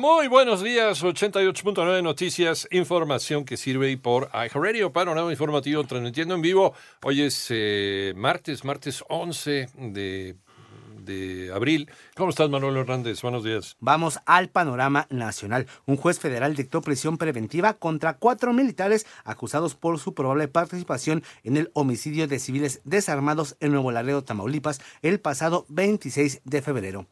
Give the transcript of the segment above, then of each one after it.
Muy buenos días, 88.9 Noticias, información que sirve por iHeartRadio, panorama informativo transmitiendo en vivo. Hoy es eh, martes, martes 11 de de abril. ¿Cómo estás, Manuel Hernández? Buenos días. Vamos al panorama nacional. Un juez federal dictó prisión preventiva contra cuatro militares acusados por su probable participación en el homicidio de civiles desarmados en Nuevo Laredo, Tamaulipas, el pasado 26 de febrero.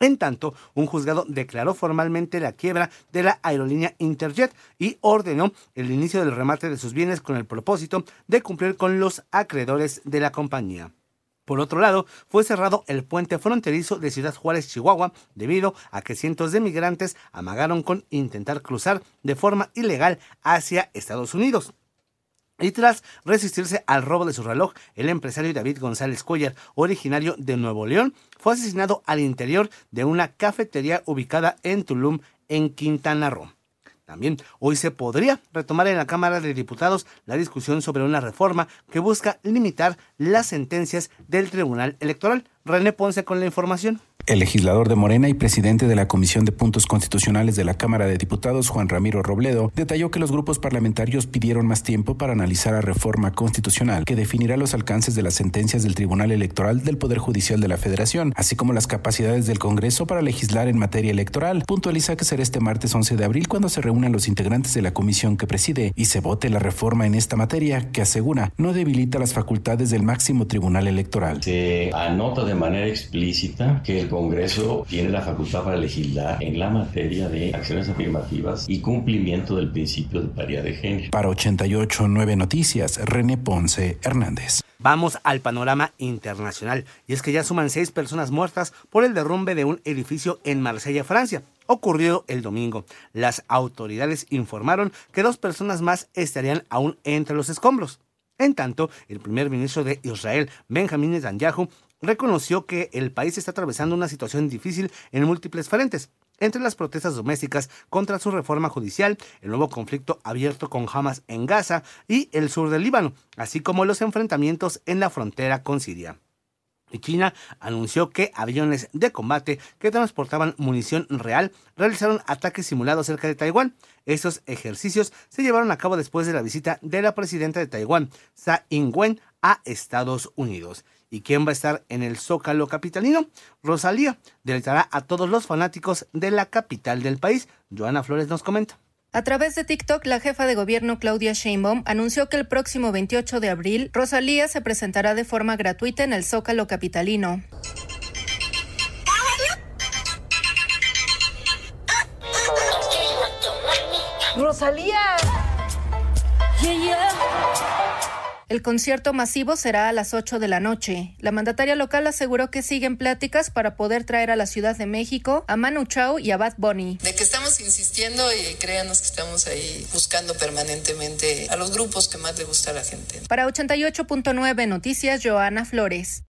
En tanto, un juzgado declaró formalmente la quiebra de la aerolínea Interjet y ordenó el inicio del remate de sus bienes con el propósito de cumplir con los acreedores de la compañía. Por otro lado, fue cerrado el puente fronterizo de Ciudad Juárez, Chihuahua, debido a que cientos de migrantes amagaron con intentar cruzar de forma ilegal hacia Estados Unidos. Y tras resistirse al robo de su reloj, el empresario David González Cuellar, originario de Nuevo León, fue asesinado al interior de una cafetería ubicada en Tulum, en Quintana Roo. También hoy se podría retomar en la Cámara de Diputados la discusión sobre una reforma que busca limitar las sentencias del Tribunal Electoral. René Ponce con la información. El legislador de Morena y presidente de la Comisión de Puntos Constitucionales de la Cámara de Diputados, Juan Ramiro Robledo, detalló que los grupos parlamentarios pidieron más tiempo para analizar la reforma constitucional que definirá los alcances de las sentencias del Tribunal Electoral del Poder Judicial de la Federación, así como las capacidades del Congreso para legislar en materia electoral. Puntualiza que será este martes 11 de abril cuando se reúnan los integrantes de la comisión que preside y se vote la reforma en esta materia que asegura no debilita las facultades del máximo Tribunal Electoral. Se anota de manera explícita que el Congreso tiene la facultad para legislar en la materia de acciones afirmativas y cumplimiento del principio de paridad de género. Para 889 Noticias, René Ponce Hernández. Vamos al panorama internacional, y es que ya suman seis personas muertas por el derrumbe de un edificio en Marsella, Francia. Ocurrió el domingo. Las autoridades informaron que dos personas más estarían aún entre los escombros. En tanto, el primer ministro de Israel, Benjamin Netanyahu, reconoció que el país está atravesando una situación difícil en múltiples frentes, entre las protestas domésticas contra su reforma judicial, el nuevo conflicto abierto con Hamas en Gaza y el sur del Líbano, así como los enfrentamientos en la frontera con Siria. China anunció que aviones de combate que transportaban munición real realizaron ataques simulados cerca de Taiwán. Estos ejercicios se llevaron a cabo después de la visita de la presidenta de Taiwán, Tsai Ing-wen, a Estados Unidos. ¿Y quién va a estar en el Zócalo capitalino? Rosalía deleitará a todos los fanáticos de la capital del país. Joana Flores nos comenta. A través de TikTok, la jefa de gobierno Claudia Sheinbaum anunció que el próximo 28 de abril, Rosalía se presentará de forma gratuita en el Zócalo capitalino. Rosalía. El concierto masivo será a las 8 de la noche. La mandataria local aseguró que siguen pláticas para poder traer a la Ciudad de México a Manu Chao y a Bad Bunny. De que estamos insistiendo y créanos que estamos ahí buscando permanentemente a los grupos que más le gusta a la gente. Para 88.9 Noticias, Joana Flores.